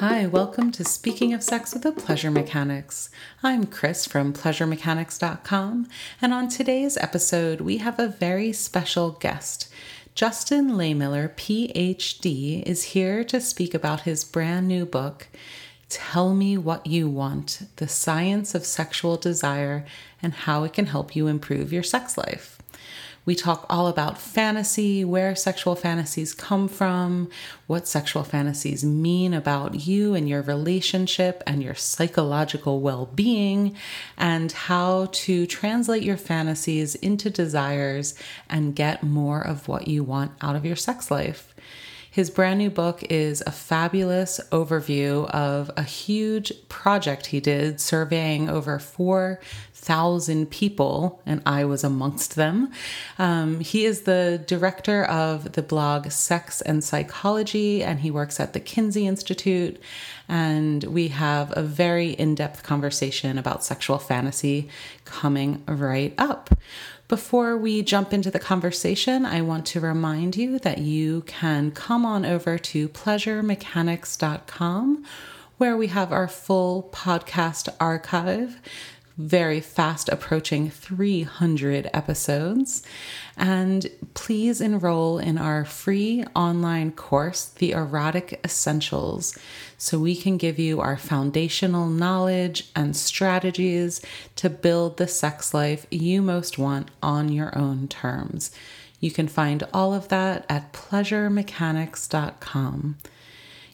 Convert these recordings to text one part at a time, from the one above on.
Hi, welcome to Speaking of Sex with the Pleasure Mechanics. I'm Chris from PleasureMechanics.com, and on today's episode, we have a very special guest. Justin Lehmiller, PhD, is here to speak about his brand new book, Tell Me What You Want The Science of Sexual Desire and How It Can Help You Improve Your Sex Life. We talk all about fantasy, where sexual fantasies come from, what sexual fantasies mean about you and your relationship and your psychological well being, and how to translate your fantasies into desires and get more of what you want out of your sex life. His brand new book is a fabulous overview of a huge project he did surveying over 4,000 people, and I was amongst them. Um, he is the director of the blog Sex and Psychology, and he works at the Kinsey Institute. And we have a very in depth conversation about sexual fantasy coming right up. Before we jump into the conversation, I want to remind you that you can come on over to pleasuremechanics.com where we have our full podcast archive very fast approaching 300 episodes. And please enroll in our free online course, The Erotic Essentials, so we can give you our foundational knowledge and strategies to build the sex life you most want on your own terms. You can find all of that at pleasuremechanics.com.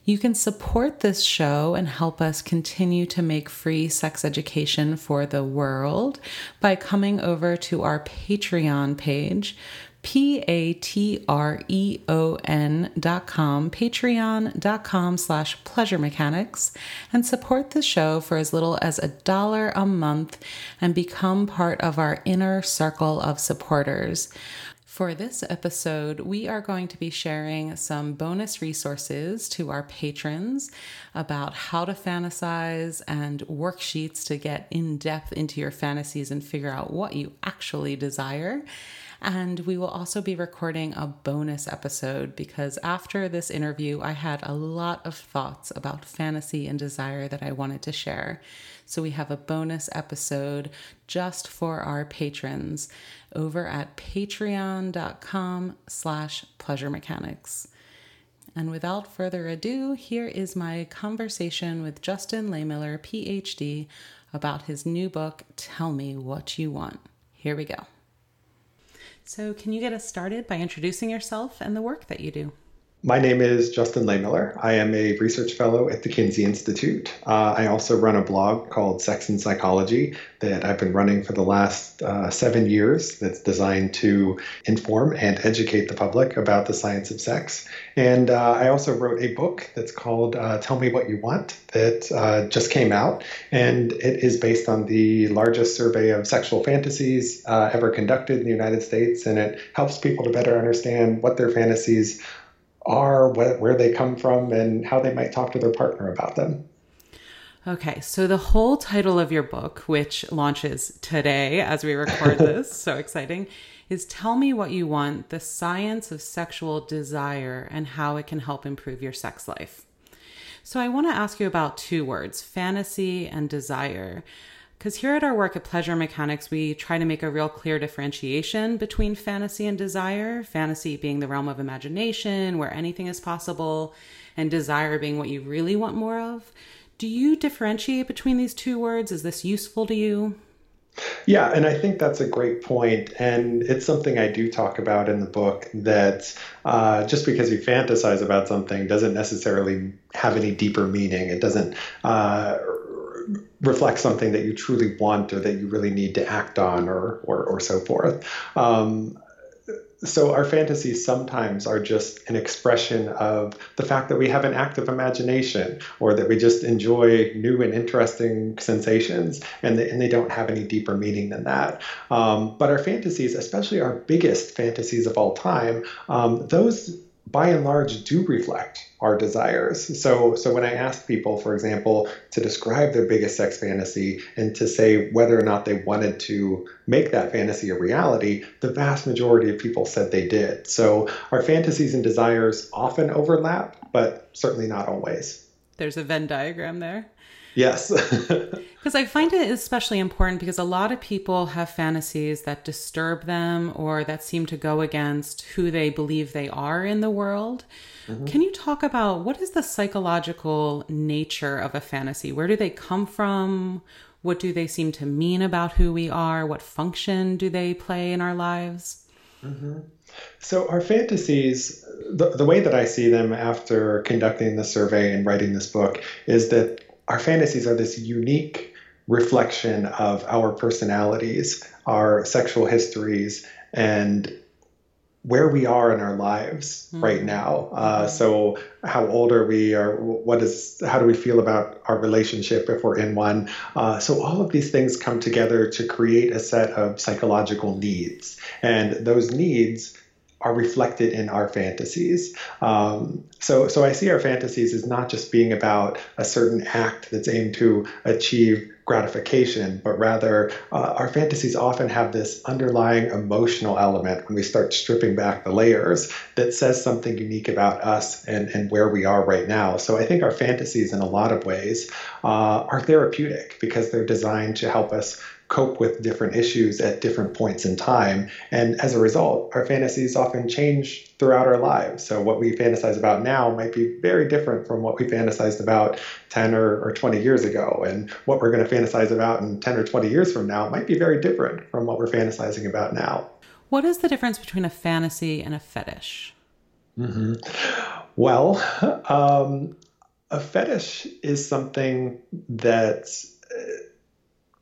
You can support this show and help us continue to make free sex education for the world by coming over to our Patreon page, P A T R E O N dot com, patreon dot com slash pleasure mechanics, and support the show for as little as a dollar a month and become part of our inner circle of supporters. For this episode, we are going to be sharing some bonus resources to our patrons about how to fantasize and worksheets to get in depth into your fantasies and figure out what you actually desire. And we will also be recording a bonus episode because after this interview, I had a lot of thoughts about fantasy and desire that I wanted to share. So we have a bonus episode just for our patrons over at patreon.com slash pleasure mechanics. And without further ado, here is my conversation with Justin Lehmiller, PhD, about his new book, Tell Me What You Want. Here we go. So, can you get us started by introducing yourself and the work that you do? My name is Justin Lehmiller. I am a research fellow at the Kinsey Institute. Uh, I also run a blog called Sex and Psychology that I've been running for the last uh, seven years that's designed to inform and educate the public about the science of sex. And uh, I also wrote a book that's called uh, Tell Me What You Want that uh, just came out. And it is based on the largest survey of sexual fantasies uh, ever conducted in the United States. And it helps people to better understand what their fantasies are, what, where they come from, and how they might talk to their partner about them. Okay, so the whole title of your book, which launches today as we record this, so exciting, is Tell Me What You Want The Science of Sexual Desire and How It Can Help Improve Your Sex Life. So I want to ask you about two words fantasy and desire. Because here at our work at Pleasure Mechanics, we try to make a real clear differentiation between fantasy and desire. Fantasy being the realm of imagination, where anything is possible, and desire being what you really want more of. Do you differentiate between these two words? Is this useful to you? Yeah, and I think that's a great point, and it's something I do talk about in the book. That uh, just because you fantasize about something doesn't necessarily have any deeper meaning. It doesn't uh, reflect something that you truly want or that you really need to act on or or, or so forth. Um, so our fantasies sometimes are just an expression of the fact that we have an active imagination or that we just enjoy new and interesting sensations and they, and they don't have any deeper meaning than that um, but our fantasies especially our biggest fantasies of all time um, those by and large do reflect our desires. So, so when I asked people, for example, to describe their biggest sex fantasy and to say whether or not they wanted to make that fantasy a reality, the vast majority of people said they did. So our fantasies and desires often overlap, but certainly not always. There's a Venn diagram there. Yes. Because I find it especially important because a lot of people have fantasies that disturb them or that seem to go against who they believe they are in the world. Mm-hmm. Can you talk about what is the psychological nature of a fantasy? Where do they come from? What do they seem to mean about who we are? What function do they play in our lives? Mm-hmm. So, our fantasies, the, the way that I see them after conducting the survey and writing this book, is that our fantasies are this unique reflection of our personalities, our sexual histories, and where we are in our lives mm-hmm. right now. Uh, mm-hmm. so, how old are we, or what is, how do we feel about our relationship if we're in one? Uh, so, all of these things come together to create a set of psychological needs, and those needs are reflected in our fantasies. Um, so, so I see our fantasies as not just being about a certain act that's aimed to achieve gratification, but rather uh, our fantasies often have this underlying emotional element when we start stripping back the layers that says something unique about us and, and where we are right now. So I think our fantasies, in a lot of ways, uh, are therapeutic because they're designed to help us cope with different issues at different points in time. And as a result, our fantasies often change throughout our lives. So what we fantasize about now might be very different from what we fantasized about 10 or, or 20 years ago. And what we're going to fantasize about in 10 or 20 years from now might be very different from what we're fantasizing about now. What is the difference between a fantasy and a fetish? Mm-hmm. Well, um, a fetish is something that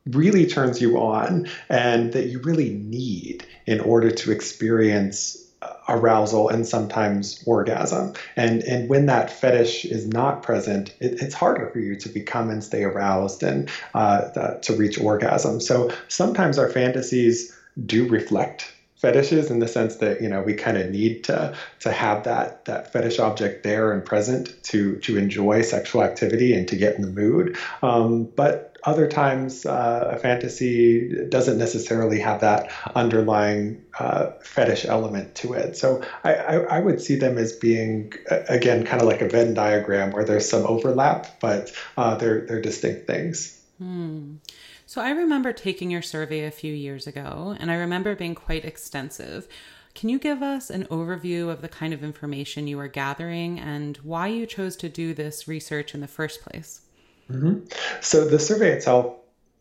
really turns you on and that you really need in order to experience arousal and sometimes orgasm. And and when that fetish is not present, it, it's harder for you to become and stay aroused and uh, to reach orgasm. So sometimes our fantasies do reflect fetishes in the sense that you know we kind of need to to have that that fetish object there and present to to enjoy sexual activity and to get in the mood um, but other times, uh, a fantasy doesn't necessarily have that underlying uh, fetish element to it. So I, I, I, would see them as being, again, kind of like a Venn diagram where there's some overlap, but uh, they're, they're distinct things. Hmm. So I remember taking your survey a few years ago, and I remember being quite extensive. Can you give us an overview of the kind of information you were gathering and why you chose to do this research in the first place? Mm-hmm. So the survey itself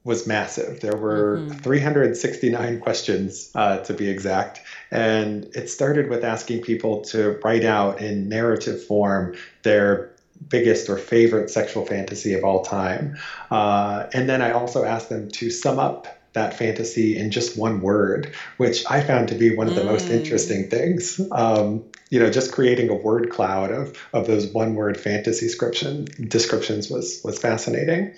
was massive. There were mm-hmm. 369 questions uh, to be exact. And it started with asking people to write out in narrative form their biggest or favorite sexual fantasy of all time. Uh, and then I also asked them to sum up that fantasy in just one word, which I found to be one of the mm. most interesting things. Um, you know, just creating a word cloud of, of those one word fantasy description, descriptions was, was fascinating.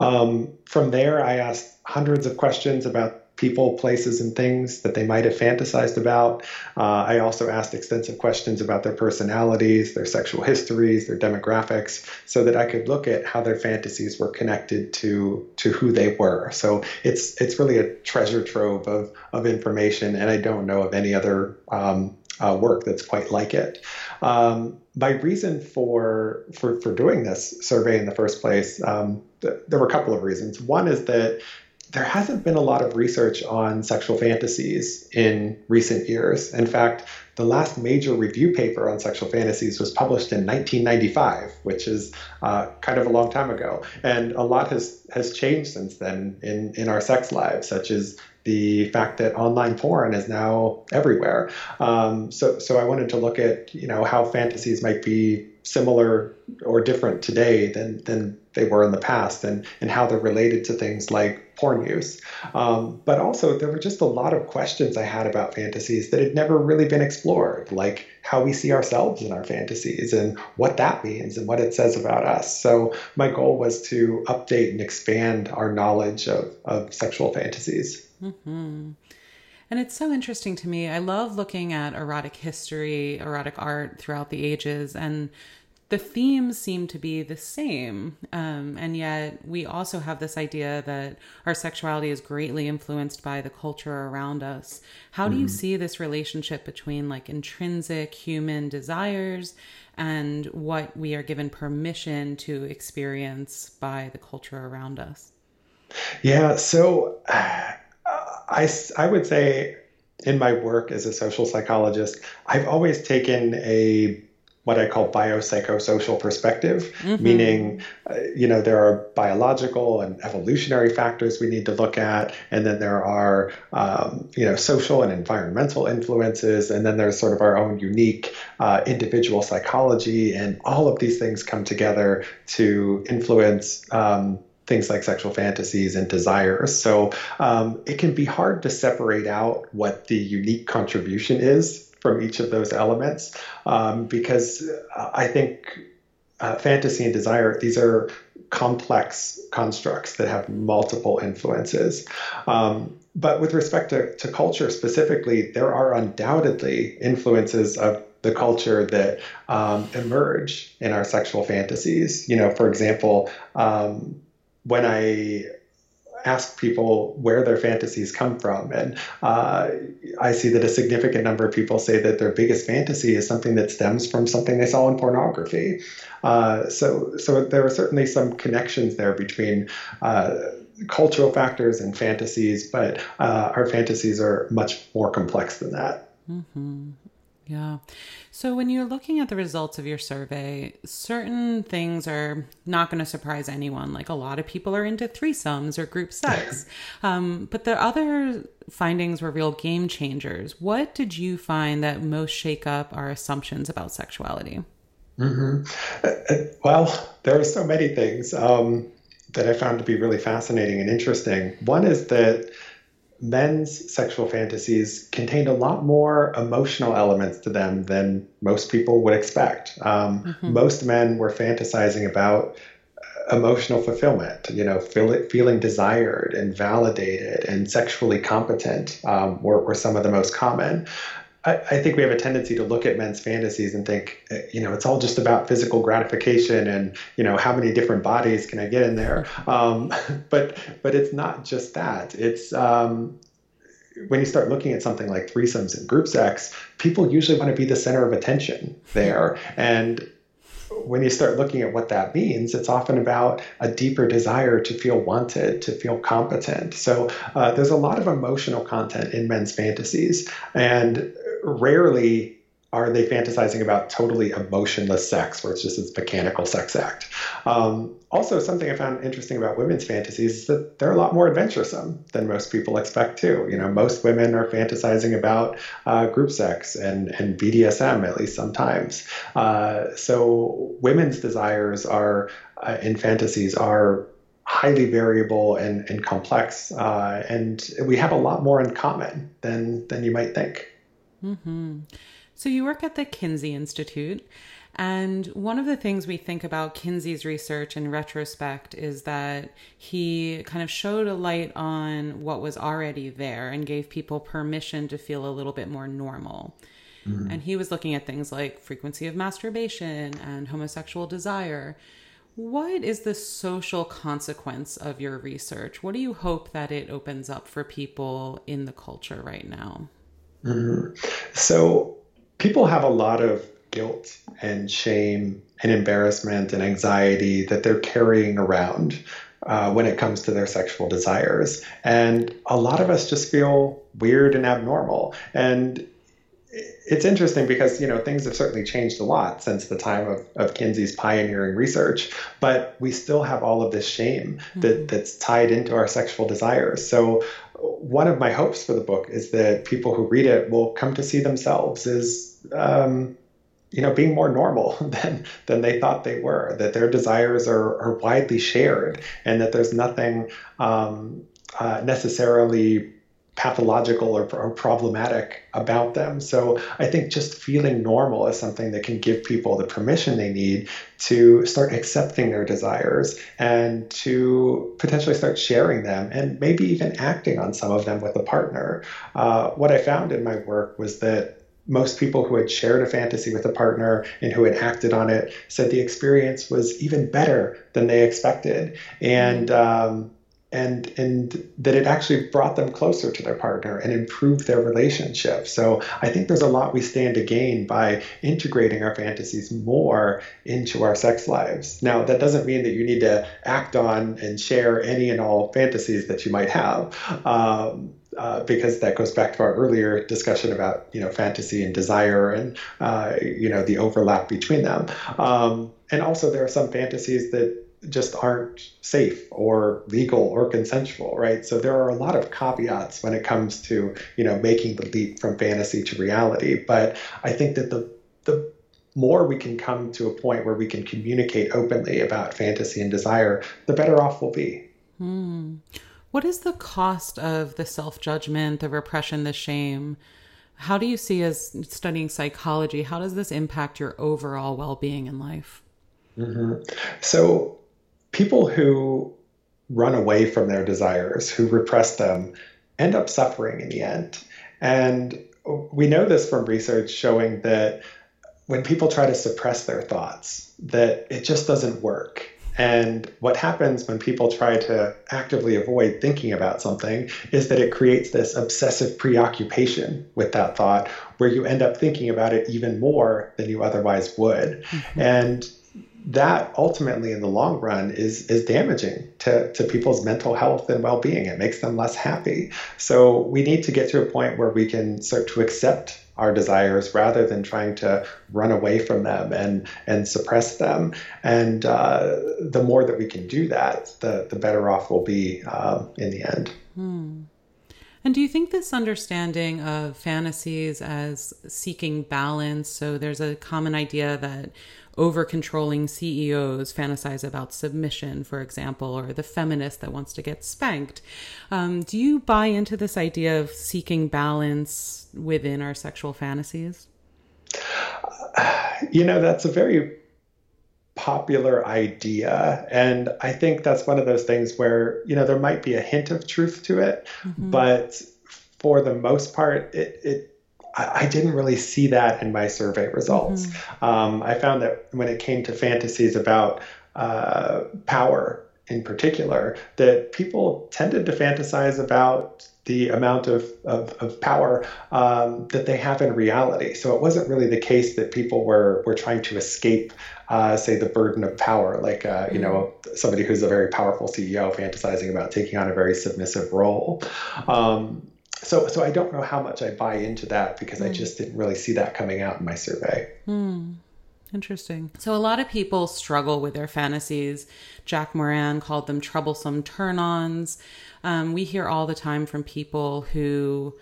Um, from there, I asked hundreds of questions about people, places, and things that they might have fantasized about. Uh, I also asked extensive questions about their personalities, their sexual histories, their demographics, so that I could look at how their fantasies were connected to to who they were. So it's it's really a treasure trove of of information, and I don't know of any other. Um, uh, work that's quite like it. Um, my reason for, for for doing this survey in the first place, um, th- there were a couple of reasons. One is that there hasn't been a lot of research on sexual fantasies in recent years. In fact, the last major review paper on sexual fantasies was published in 1995, which is uh, kind of a long time ago. And a lot has, has changed since then in, in our sex lives, such as the fact that online porn is now everywhere. Um, so, so I wanted to look at you know how fantasies might be similar or different today than than they were in the past, and and how they're related to things like porn use. Um, but also, there were just a lot of questions I had about fantasies that had never really been explored, like how we see ourselves in our fantasies and what that means and what it says about us. So my goal was to update and expand our knowledge of, of sexual fantasies. Mm-hmm. And it's so interesting to me. I love looking at erotic history, erotic art throughout the ages, and the themes seem to be the same. Um, and yet, we also have this idea that our sexuality is greatly influenced by the culture around us. How do you mm-hmm. see this relationship between like intrinsic human desires and what we are given permission to experience by the culture around us? Yeah, so uh, I, I would say in my work as a social psychologist, I've always taken a what I call biopsychosocial perspective, mm-hmm. meaning, uh, you know, there are biological and evolutionary factors we need to look at, and then there are, um, you know, social and environmental influences, and then there's sort of our own unique uh, individual psychology, and all of these things come together to influence. Um, things like sexual fantasies and desires. So um, it can be hard to separate out what the unique contribution is from each of those elements um, because I think uh, fantasy and desire, these are complex constructs that have multiple influences. Um, but with respect to, to culture specifically, there are undoubtedly influences of the culture that um, emerge in our sexual fantasies. You know, for example, um, when I ask people where their fantasies come from. And uh, I see that a significant number of people say that their biggest fantasy is something that stems from something they saw in pornography. Uh, so, so there are certainly some connections there between. Uh, cultural factors and fantasies, but uh, our fantasies are much more complex than that. Mm-hmm. Yeah. So when you're looking at the results of your survey, certain things are not going to surprise anyone. Like a lot of people are into threesomes or group sex. um, but the other findings were real game changers. What did you find that most shake up our assumptions about sexuality? Mm-hmm. Uh, uh well, there are so many things um, that I found to be really fascinating and interesting. One is that men's sexual fantasies contained a lot more emotional elements to them than most people would expect. Um, mm-hmm. Most men were fantasizing about uh, emotional fulfillment, you know, feel, feeling desired and validated and sexually competent um, were, were some of the most common. I, I, think we have a tendency to look at men's fantasies and think, uh, you know, it's all just about physical gratification and, you know, how many different bodies can I get in there? Um, but but it's not just that. It's um, when you start looking at something like threesomes and group sex, people usually want to be the center of attention there. And when you start looking at what that means, it's often about a deeper desire to feel wanted, to feel competent. So uh, there's a lot of emotional content in men's fantasies. And rarely are they fantasizing about totally emotionless sex, where it's just this mechanical sex act? Um, also, something I found interesting about women's fantasies is that they're a lot more adventuresome than most people expect too. You know, most women are fantasizing about uh, group sex and, and BDSM at least sometimes. Uh, so women's desires are uh, in fantasies are highly variable and, and complex, uh, and we have a lot more in common than than you might think. Mm-hmm. So you work at the Kinsey Institute. And one of the things we think about Kinsey's research in retrospect is that he kind of showed a light on what was already there and gave people permission to feel a little bit more normal. Mm-hmm. And he was looking at things like frequency of masturbation and homosexual desire. What is the social consequence of your research? What do you hope that it opens up for people in the culture right now? Mm-hmm. So, people have a lot of guilt and shame and embarrassment and anxiety that they're carrying around uh, when it comes to their sexual desires. And a lot of us just feel weird and abnormal. And it's interesting because you know things have certainly changed a lot since the time of, of Kinsey's pioneering research, but we still have all of this shame mm-hmm. that, that's tied into our sexual desires. So one of my hopes for the book is that people who read it will come to see themselves as um, you know being more normal than than they thought they were that their desires are, are widely shared and that there's nothing um, uh, necessarily pathological or, or, problematic about them. So I think just feeling normal is something that can give people the permission they need to start accepting their desires and to potentially start sharing them and maybe even acting on some of them with a partner. Uh, what I found in my work was that most people who had shared a fantasy with a partner and who had acted on it said the experience was even better than they expected. And, um, and and that it actually brought them closer to their partner and improved their relationship. So I think there's a lot we stand to gain by integrating our fantasies more into our sex lives. Now that doesn't mean that you need to act on and share any and all fantasies that you might have. Um, uh, because that goes back to our earlier discussion about you know fantasy and desire and uh, you know the overlap between them. Um, and also there are some fantasies that just aren't safe or legal or consensual, right? So there are a lot of caveats when it comes to you know making the leap from fantasy to reality. But I think that the the more we can come to a point where we can communicate openly about fantasy and desire, the better off we'll be. Hmm. What is the cost of the self judgment, the repression, the shame? How do you see as studying psychology? How does this impact your overall well being in life? Mm-hmm. So, people who run away from their desires, who repress them, end up suffering in the end. And we know this from research showing that when people try to suppress their thoughts, that it just doesn't work. And what happens when people try to actively avoid thinking about something is that it creates this obsessive preoccupation with that thought where you end up thinking about it even more than you otherwise would. Mm-hmm. And that ultimately in the long run is is damaging to, to people's mental health and well-being. It makes them less happy. So we need to get to a point where we can start to accept our desires rather than trying to run away from them and and suppress them. And uh, the more that we can do that, the the better off we'll be um, in the end. Hmm. And do you think this understanding of fantasies as seeking balance? So there's a common idea that over controlling CEOs fantasize about submission, for example, or the feminist that wants to get spanked. Um, do you buy into this idea of seeking balance within our sexual fantasies? You know, that's a very popular idea. And I think that's one of those things where, you know, there might be a hint of truth to it, mm-hmm. but for the most part, it, it I, didn't really see that in my survey results. Mm-hmm. Um, I found that when it came to fantasies about uh, power in particular, that people tended to fantasize about the amount of, of, of power um, that they have in reality. So it wasn't really the case that people were, were trying to escape, uh, say, the burden of power, like, uh, you know, mm-hmm. somebody who's a very powerful CEO fantasizing about taking on a very submissive role. Um, so so I don't know how much I buy into that because mm. I hmm. just didn't really see that coming out in my survey. Mm. Interesting. So a lot of people struggle with their fantasies. Jack Morin called them troublesome turn-ons. Um, we hear all the time from people who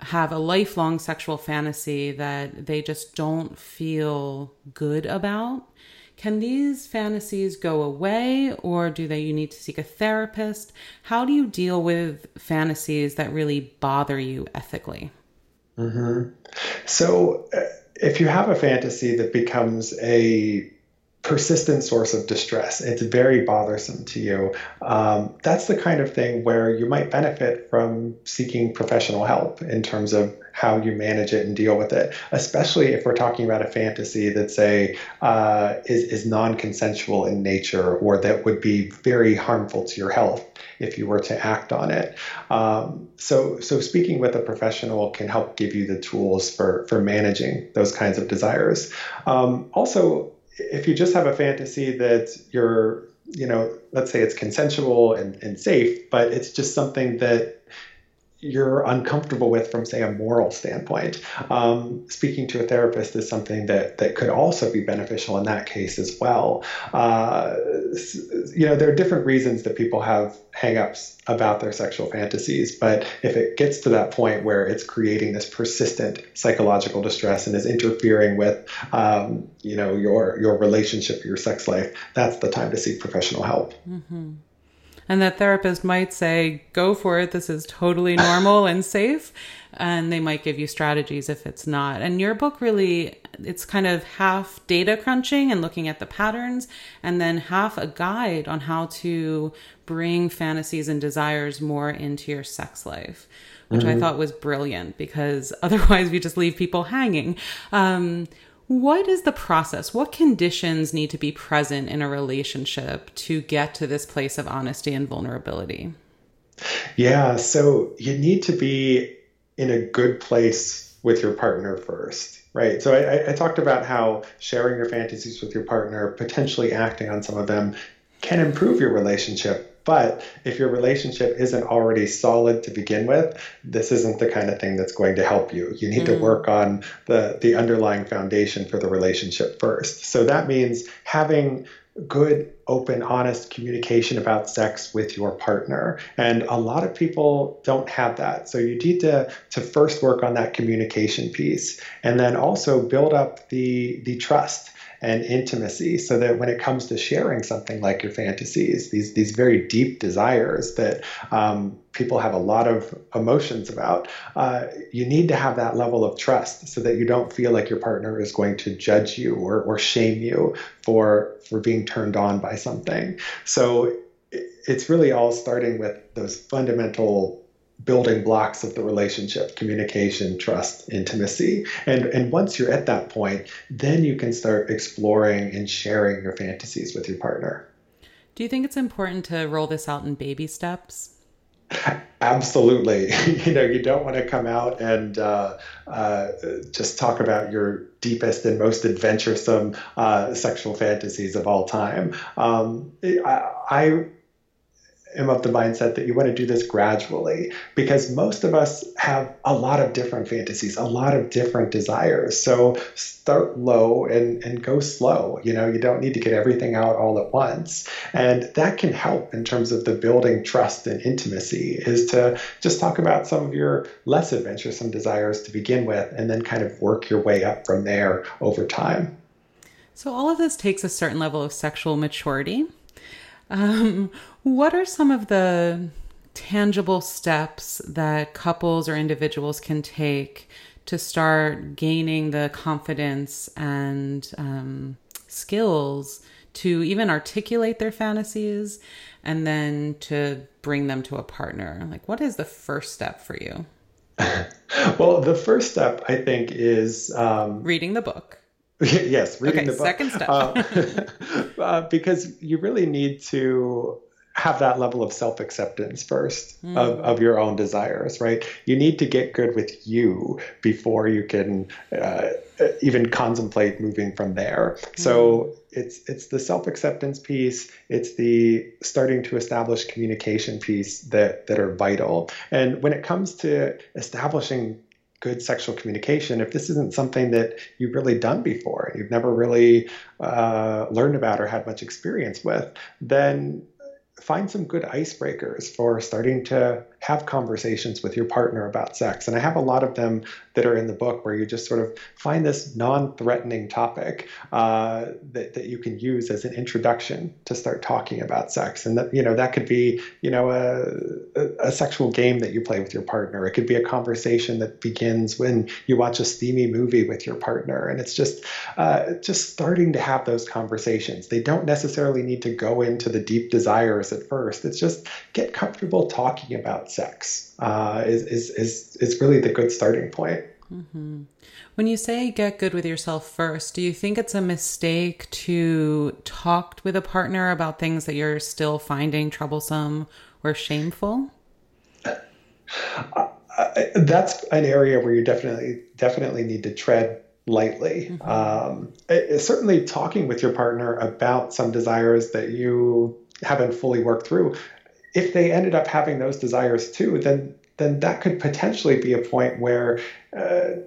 have a lifelong sexual fantasy that they just don't feel good about. Can these fantasies go away or do they you need to seek a therapist? How do you deal with fantasies that really bother you ethically? Mm-hmm. So, uh, if you have a fantasy that becomes a persistent source of distress. It's very bothersome to you. Um, that's the kind of thing where you might benefit from seeking professional help in terms of how you manage it and deal with it, especially if we're talking about a fantasy that say uh, is, is non-consensual in nature or that would be very harmful to your health if you were to act on it. Um, so, so speaking with a professional can help give you the tools for for managing those kinds of desires. Um, also, if you just have a fantasy that you're, you know, let's say it's consensual and, and safe, but it's just something that you're uncomfortable with from say a moral standpoint um, speaking to a therapist is something that that could also be beneficial in that case as well uh, you know there are different reasons that people have hangups about their sexual fantasies but if it gets to that point where it's creating this persistent psychological distress and is interfering with um, you know your your relationship your sex life that's the time to seek professional help mm-hmm. And the therapist might say, go for it. This is totally normal and safe. And they might give you strategies if it's not. And your book really, it's kind of half data crunching and looking at the patterns, and then half a guide on how to bring fantasies and desires more into your sex life, which mm-hmm. I thought was brilliant because otherwise we just leave people hanging. Um, what is the process? What conditions need to be present in a relationship to get to this place of honesty and vulnerability? Yeah, so you need to be in a good place with your partner first, right? So I, I, talked about how sharing your fantasies with your partner, potentially acting on some of them, can improve your relationship. But if your relationship isn't already solid to begin with, this isn't the kind of thing that's going to help you. You need mm. to work on the, the underlying foundation for the relationship first. So that means having good, open, honest communication about sex with your partner. And a lot of people don't have that. So you need to, to first work on that communication piece and then also build up the, the trust and intimacy so that when it comes to sharing something like your fantasies, these, these very deep desires that um, people have a lot of emotions about, uh, you need to have that level of trust so that you don't feel like your partner is going to judge you or, or shame you for, for being turned on by something. So it's really all starting with those fundamental building blocks of the relationship communication trust intimacy. And and once you're at that point then you can start exploring and sharing your fantasies with your partner. Do you think it's important to roll this out in baby steps? Absolutely. You know you don't want to come out and uh, uh, just talk about your deepest and most adventuresome uh, sexual fantasies of all time. Um, I, I am of the mindset that you want to do this gradually because most of us have a lot of different fantasies, a lot of different desires. So start low and, and go slow. You know, you don't need to get everything out all at once. And that can help in terms of the building trust and intimacy is to just talk about some of your less adventuresome desires to begin with and then kind of work your way up from there over time. So all of this takes a certain level of sexual maturity. Um, what are some of the tangible steps that couples or individuals can take to start gaining the confidence and um, skills to even articulate their fantasies and then to bring them to a partner? Like, what is the first step for you? well, the first step, I think, is um, reading the book. yes, reading okay, the book. Second step. uh, uh, because you really need to have that level of self acceptance first mm. of, of your own desires, right? You need to get good with you before you can uh, even contemplate moving from there. Mm. So it's it's the self acceptance piece, it's the starting to establish communication piece that that are vital. And when it comes to establishing good sexual communication, if this isn't something that you've really done before, you've never really uh, learned about or had much experience with, then find some good icebreakers for starting to have conversations with your partner about sex. And I have a lot of them that are in the book where you just sort of find this non-threatening topic uh, that, that you can use as an introduction to start talking about sex. And that, you know, that could be, you know, a, a, sexual game that you play with your partner. It could be a conversation that begins when you watch a steamy movie with your partner. And it's just, uh, just starting to have those conversations. They don't necessarily need to go into the deep desires at first. It's just get comfortable talking about sex uh, is, is, is, is really the good starting point. Mm-hmm. When you say get good with yourself first, do you think it's a mistake to talk with a partner about things that you're still finding troublesome or shameful? Uh, that's an area where you definitely definitely need to tread lightly. Mm-hmm. Um, it, certainly, talking with your partner about some desires that you haven't fully worked through if they ended up having those desires too, then then that could potentially be a point where uh,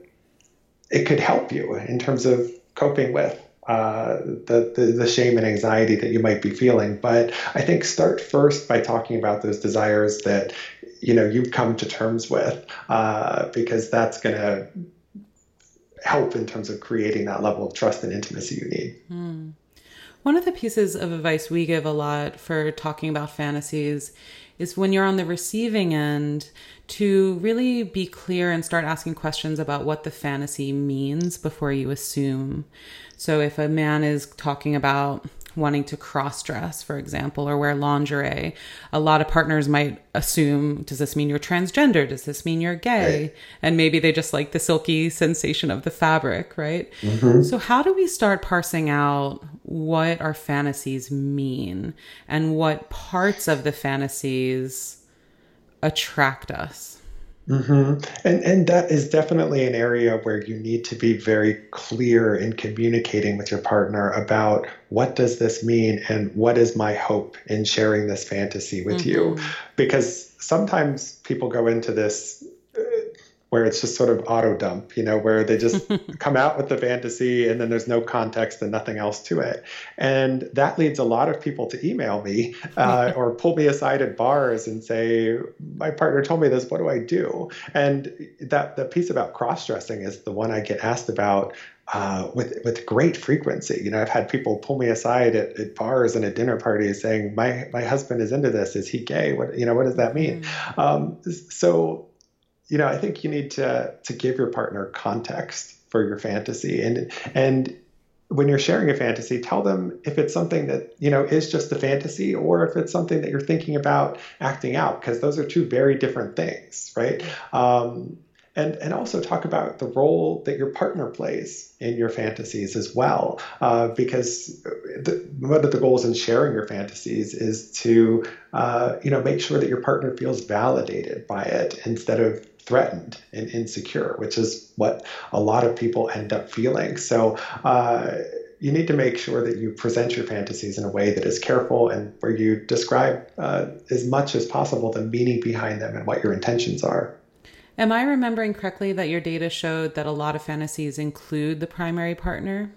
it could help you in terms of coping with uh, the, the, the shame and anxiety that you might be feeling. But I think start first by talking about those desires that you know you've come to terms with, uh, because that's going to help in terms of creating that level of trust and intimacy you need. Hmm. One of the pieces of advice we give a lot for talking about fantasies is when you're on the receiving end to really be clear and start asking questions about what the fantasy means before you assume. So if a man is talking about wanting to cross dress, for example, or wear lingerie, a lot of partners might assume, does this mean you're transgender? Does this mean you're gay? Right. And maybe they just like the silky sensation of the fabric, right? Mm-hmm. So, how do we start parsing out what our fantasies mean and what parts of the fantasies attract us? Mm-hmm. And and that is definitely an area where you need to be very clear in communicating with your partner about what does this mean and what is my hope in sharing this fantasy with mm-hmm. you, because sometimes people go into this where it's just sort of auto dump, you know, where they just come out with the fantasy and then there's no context and nothing else to it. And that leads a lot of people to email me uh, or pull me aside at bars and say, my partner told me this, what do I do? And that the piece about cross dressing is the one I get asked about uh, with with great frequency. You know, I've had people pull me aside at, at, bars and at dinner parties saying, "My my husband is into this. Is he gay? What you know? What does that mean?" Mm. Um, so you know, I think you need to to give your partner context for your fantasy and and when you're sharing a fantasy, tell them if it's something that you know is just a fantasy or if it's something that you're thinking about acting out, because those are two very different things, right? Um, and and also talk about the role that your partner plays in your fantasies as well, uh, because the, one of the goals in sharing your fantasies is to uh, you know make sure that your partner feels validated by it instead of threatened and insecure, which is what a lot of people end up feeling. So, uh, you need to make sure that you present your fantasies in a way that is careful and where you describe uh, as much as possible the meaning behind them and what your intentions are. Am I remembering correctly that your data showed that a lot of fantasies include the primary partner?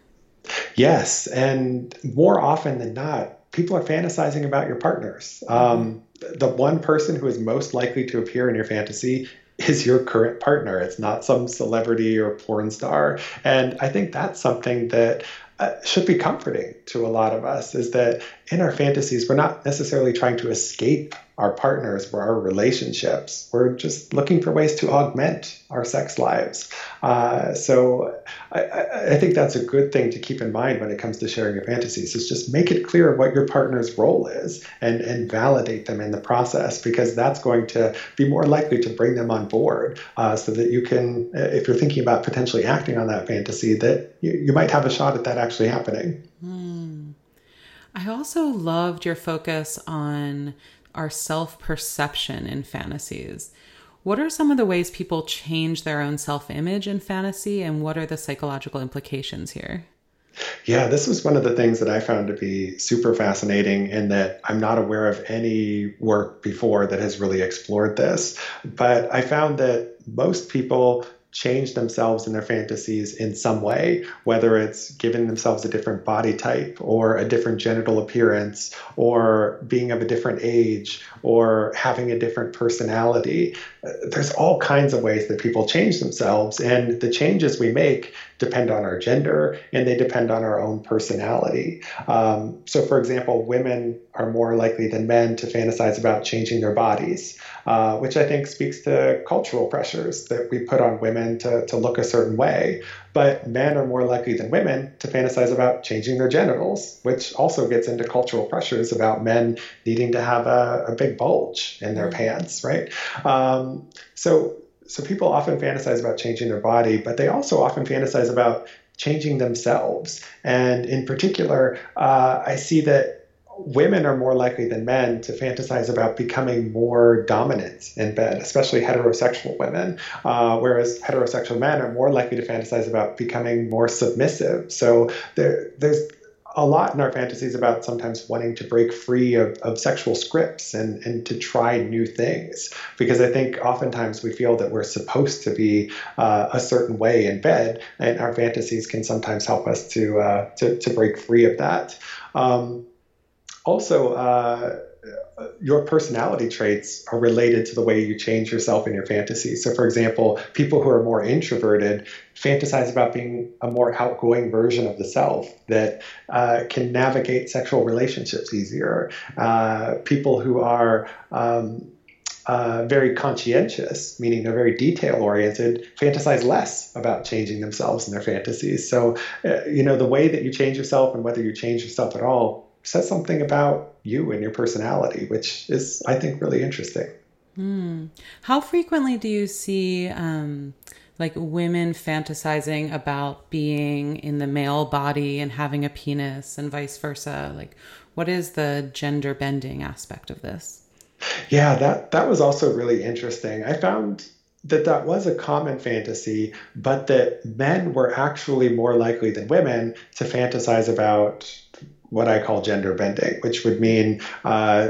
Yes, and more often than not, people are fantasizing about your partners. Um, the one person who is most likely to appear in your fantasy is your current partner. It's not some celebrity or porn star. And I think that's something that uh, should be comforting to a lot of us is that in our fantasies, we're not necessarily trying to escape our partners or our relationships. We're just looking for ways to augment our sex lives. Uh, so I, I, think that's a good thing to keep in mind when it comes to sharing your fantasies is just make it clear what your partner's role is and, and validate them in the process because that's going to be more likely to bring them on board uh, so that you can, if you're thinking about potentially acting on that fantasy, that you, you might have a shot at that actually happening. Mm. I also loved your focus on our self perception in fantasies. What are some of the ways people change their own self image in fantasy, and what are the psychological implications here? Yeah, this was one of the things that I found to be super fascinating, in that I'm not aware of any work before that has really explored this. But I found that most people change themselves in their fantasies in some way, whether it's giving themselves a different body type or a different genital appearance or being of a different age or having a different personality. There's all kinds of ways that people change themselves, and the changes we make depend on our gender and they depend on our own personality. Um, so, for example, women are more likely than men to fantasize about changing their bodies, uh, which I think speaks to cultural pressures that we put on women to, to look a certain way. But men are more likely than women to fantasize about changing their genitals, which also gets into cultural pressures about men needing to have a, a big bulge in their mm-hmm. pants, right? Um, so so people often fantasize about changing their body, but they also often fantasize about changing themselves. And in particular, uh, I see that women are more likely than men to fantasize about becoming more dominant in bed, especially heterosexual women, uh, whereas heterosexual men are more likely to fantasize about becoming more submissive. So there, there's a lot in our fantasies about sometimes wanting to break free of, of sexual scripts and, and to try new things. Because I think oftentimes we feel that we're supposed to be uh, a certain way in bed, and our fantasies can sometimes help us to, uh, to, to break free of that. Um, also, uh, your personality traits are related to the way you change yourself in your fantasy. So, for example, people who are more introverted fantasize about being a more outgoing version of the self that uh, can navigate sexual relationships easier. Uh, people who are um, uh, very conscientious, meaning they're very detail oriented, fantasize less about changing themselves in their fantasies. So, uh, you know, the way that you change yourself and whether you change yourself at all says something about you and your personality, which is, I think, really interesting. Mm. How frequently do you see um, like women fantasizing about being in the male body and having a penis and vice versa? Like, what is the gender bending aspect of this? Yeah, that that was also really interesting. I found that that was a common fantasy, but that men were actually more likely than women to fantasize about what I call gender bending, which would mean uh,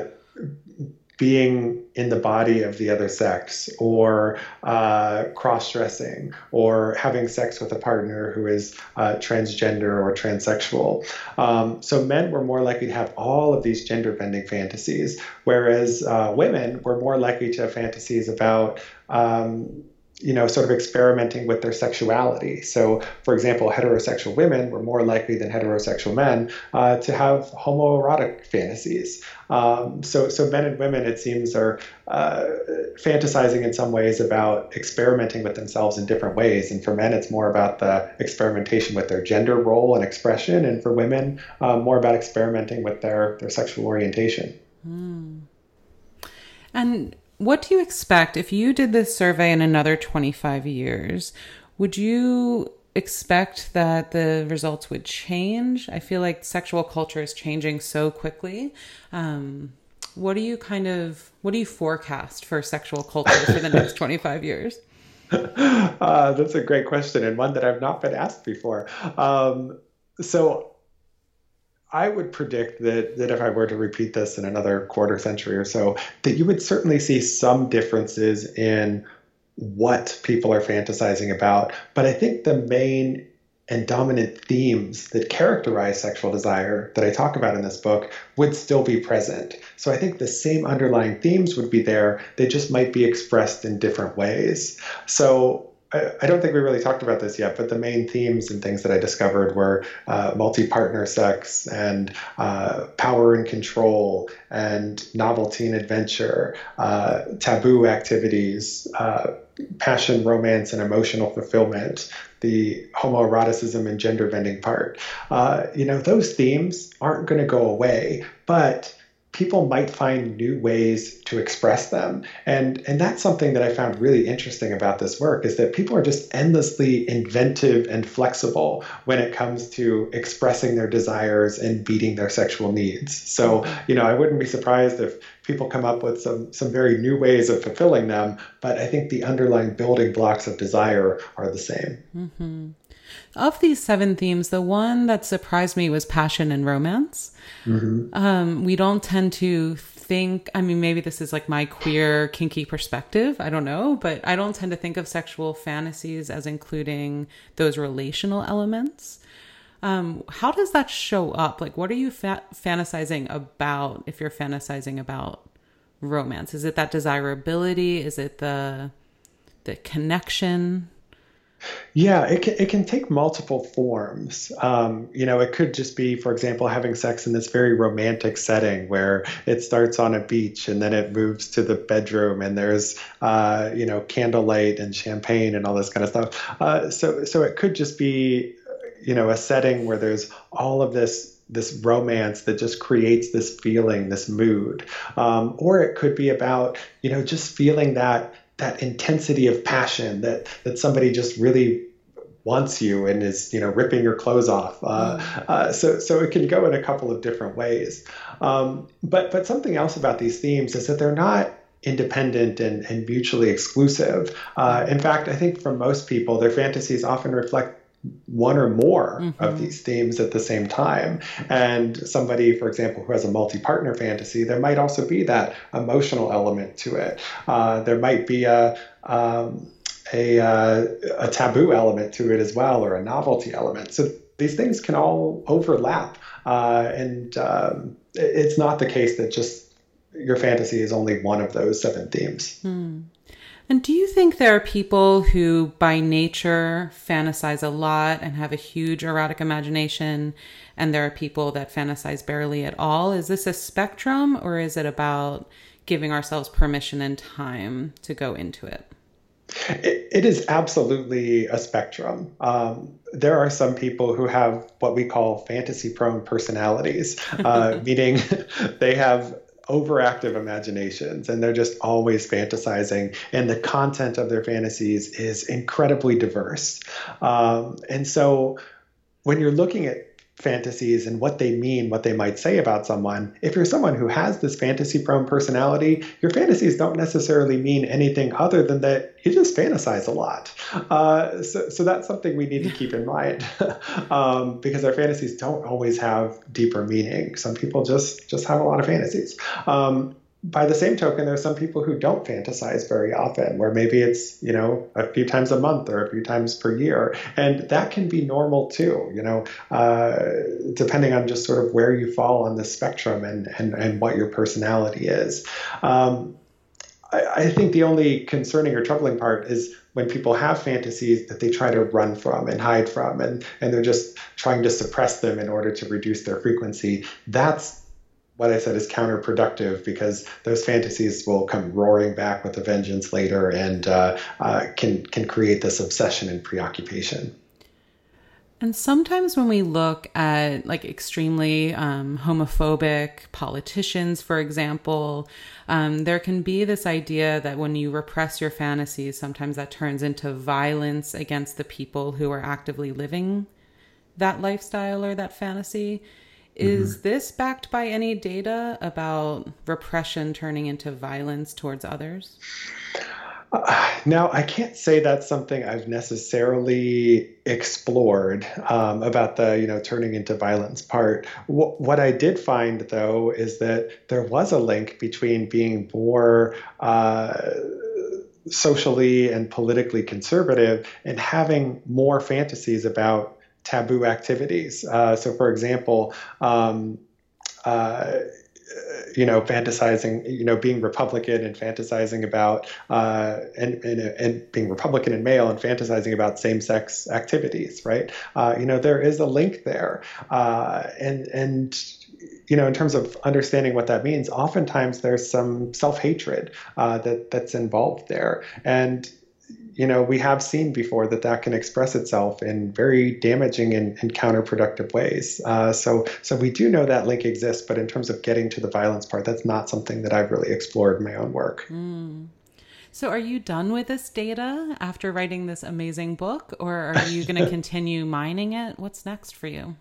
being in the body of the other sex, or uh, cross dressing, or having sex with a partner who is uh, transgender or transsexual. Um, so men were more likely to have all of these gender bending fantasies, whereas uh, women were more likely to have fantasies about. Um, you know, sort of experimenting with their sexuality. So, for example, heterosexual women were more likely than heterosexual men uh, to have homoerotic fantasies. Um, so, so men and women, it seems, are uh, fantasizing in some ways about experimenting with themselves in different ways. And for men, it's more about the experimentation with their gender role and expression, and for women, uh, more about experimenting with their their sexual orientation. Mm. And what do you expect if you did this survey in another 25 years? Would you expect that the results would change? I feel like sexual culture is changing so quickly. Um, what do you kind of what do you forecast for sexual culture for the next 25 years? Uh, that's a great question and one that I've not been asked before. Um, so I would predict that that if I were to repeat this in another quarter century or so, that you would certainly see some differences in what people are fantasizing about. But I think the main and dominant themes that characterize sexual desire that I talk about in this book would still be present. So I think the same underlying themes would be there, they just might be expressed in different ways. So I don't think we really talked about this yet, but the main themes and things that I discovered were uh, multi partner sex and uh, power and control and novelty and adventure, uh, taboo activities, uh, passion, romance, and emotional fulfillment, the homoeroticism and gender bending part. Uh, you know, those themes aren't going to go away, but people might find new ways to express them. And and that's something that i found really interesting about this work is that people are just endlessly inventive and flexible when it comes to expressing their desires and meeting their sexual needs. So you know i wouldn't be surprised if people come up with some some very new ways of fulfilling them but i think the underlying building blocks of desire are the same. Mm-hmm. Of these seven themes, the one that surprised me was passion and romance. Mm-hmm. Um, we don't tend to think, I mean, maybe this is like my queer, kinky perspective. I don't know, but I don't tend to think of sexual fantasies as including those relational elements. Um, how does that show up? Like, what are you fa- fantasizing about if you're fantasizing about romance? Is it that desirability? Is it the the connection? Yeah, it can, it can take multiple forms. Um, you know, it could just be, for example, having sex in this very romantic setting where it starts on a beach and then it moves to the bedroom and there's, uh, you know, candlelight and champagne and all this kind of stuff. Uh, so, so it could just be, you know, a setting where there's all of this this romance that just creates this feeling, this mood, um, or it could be about you know just feeling that that intensity of passion that that somebody just really wants you and is you know ripping your clothes off. Uh, mm. uh, so so it can go in a couple of different ways. Um, but but something else about these themes is that they're not independent and, and mutually exclusive. Uh, in fact, I think for most people, their fantasies often reflect one or more mm-hmm. of these themes at the same time. And somebody, for example, who has a multi partner fantasy, there might also be that emotional element to it. Uh, there might be a, um, a, uh, a taboo element to it as well, or a novelty element. So these things can all overlap Uh, and um, it's not the case that just your fantasy is only one of those seven themes. Hmm. And do you think there are people who, by nature, fantasize a lot and have a huge erotic imagination, and there are people that fantasize barely at all? Is this a spectrum, or is it about giving ourselves permission and time to go into it? It, it is absolutely a spectrum. Um, there are some people who have what we call fantasy prone personalities, uh, meaning they have overactive imaginations and they're just always fantasizing and the content of their fantasies is incredibly diverse. Um, and so when you're looking at fantasies and what they mean, what they might say about someone. If you're someone who has this fantasy prone personality, your fantasies don't necessarily mean anything other than that you just fantasize a lot. Uh, so, so that's something we need to keep in mind um, because our fantasies don't always have deeper meaning. Some people just just have a lot of fantasies. Um, by the same token, there are some people who don't fantasize very often, where maybe it's, you know, a few times a month or a few times per year. And that can be normal too, you know, uh, depending on just sort of where you fall on the spectrum and, and, and what your personality is. Um, I, I think the only concerning or troubling part is when people have fantasies that they try to run from and hide from, and, and they're just trying to suppress them in order to reduce their frequency. That's what I said is counterproductive because those fantasies will come roaring back with a vengeance later and uh, uh, can can create this obsession and preoccupation. And sometimes when we look at like extremely um, homophobic politicians, for example, um, there can be this idea that when you repress your fantasies, sometimes that turns into violence against the people who are actively living that lifestyle or that fantasy. Is mm-hmm. this backed by any data about repression turning into violence towards others? Uh, now, I can't say that's something I've necessarily explored um, about the, you know, turning into violence part. W- what I did find, though, is that there was a link between being more uh, socially and politically conservative and having more fantasies about taboo activities. Uh, so, for example, um, uh, you know, fantasizing, you know, being Republican and fantasizing about, uh, and, and, and being Republican and male and fantasizing about same-sex activities, right? Uh, you know, there is a link there, uh, and and you know, in terms of understanding what that means, oftentimes there's some self-hatred uh, that that's involved there, and you know, we have seen before that that can express itself in very damaging and, and counterproductive ways. Uh, so, so we do know that link exists, but in terms of getting to the violence part, that's not something that I've really explored in my own work. Mm. So, are you done with this data after writing this amazing book, or are you going to continue mining it? What's next for you?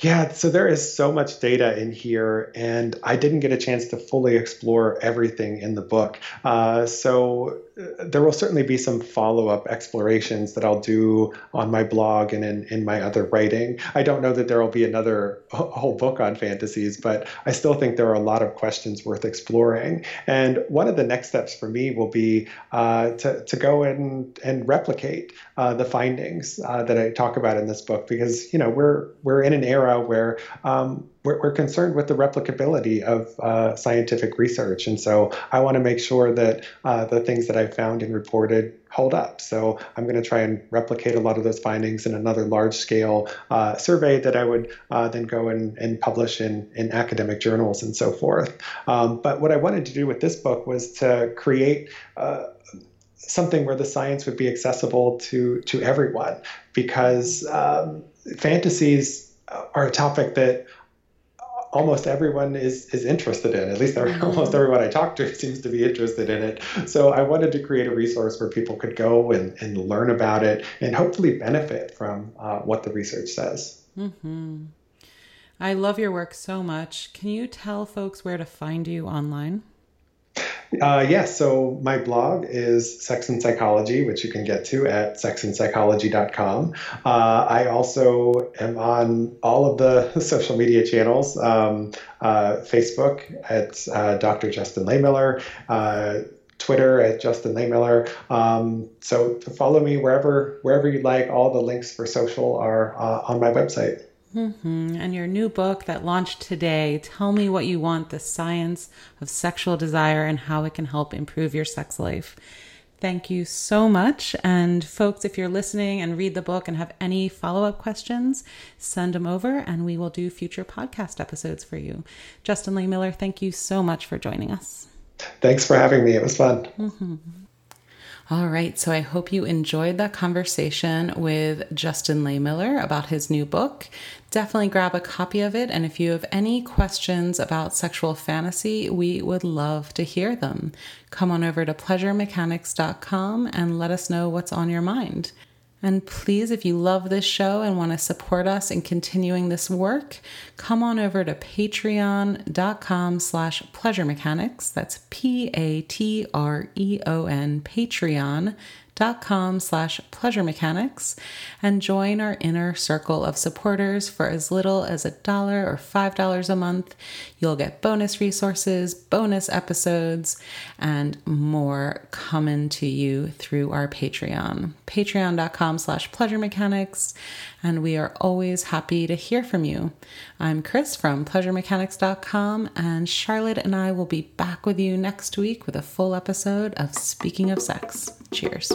Yeah, so there is so much data in here, and I didn't get a chance to fully explore everything in the book. Uh, so there will certainly be some follow up explorations that I'll do on my blog and in, in my other writing. I don't know that there will be another whole book on fantasies, but I still think there are a lot of questions worth exploring. And one of the next steps for me will be uh, to, to go and, and replicate uh, the findings uh, that I talk about in this book because, you know, we're, we're in an era where um, we're, we're, concerned with the replicability of uh, scientific research. And so I want to make sure that uh, the things that I found and reported hold up. So I'm going to try and replicate a lot of those findings in another large scale uh, survey that I would uh, then go and, and publish in, in academic journals and so forth. Um, but what I wanted to do with this book was to create uh, something where the science would be accessible to to everyone because um, fantasies are a topic that almost everyone is is interested in. At least mm-hmm. almost everyone I talk to seems to be interested in it. So I wanted to create a resource where people could go and, and learn about it and hopefully benefit from uh, what the research says. Mm-hmm. I love your work so much. Can you tell folks where to find you online? Uh, yes, so my blog is Sex and Psychology, which you can get to at sexandpsychology.com. Uh, I also am on all of the social media channels um, uh, Facebook at uh, Dr. Justin Lehmiller. Uh, Twitter at Justin Lehmiller. Um, so follow me wherever wherever you like. All the links for social are uh, on my website. Mm-hmm. And your new book that launched today, Tell Me What You Want The Science of Sexual Desire and How It Can Help Improve Your Sex Life. Thank you so much. And folks, if you're listening and read the book and have any follow up questions, send them over and we will do future podcast episodes for you. Justin Lehmiller, thank you so much for joining us. Thanks for having me. It was fun. Mm-hmm. All right, so I hope you enjoyed that conversation with Justin Lehmiller about his new book. Definitely grab a copy of it, and if you have any questions about sexual fantasy, we would love to hear them. Come on over to pleasuremechanics.com and let us know what's on your mind. And please, if you love this show and want to support us in continuing this work, come on over to patreon.com slash pleasure mechanics. That's P-A-T-R-E-O-N, Patreon dot com slash pleasure mechanics and join our inner circle of supporters for as little as a dollar or five dollars a month. You'll get bonus resources bonus episodes and more coming to you through our patreon. Patreon.com slash pleasure mechanics. And we are always happy to hear from you. I'm chris from pleasuremechanics.com and charlotte and i will be back with you next week with a full episode of speaking of sex cheers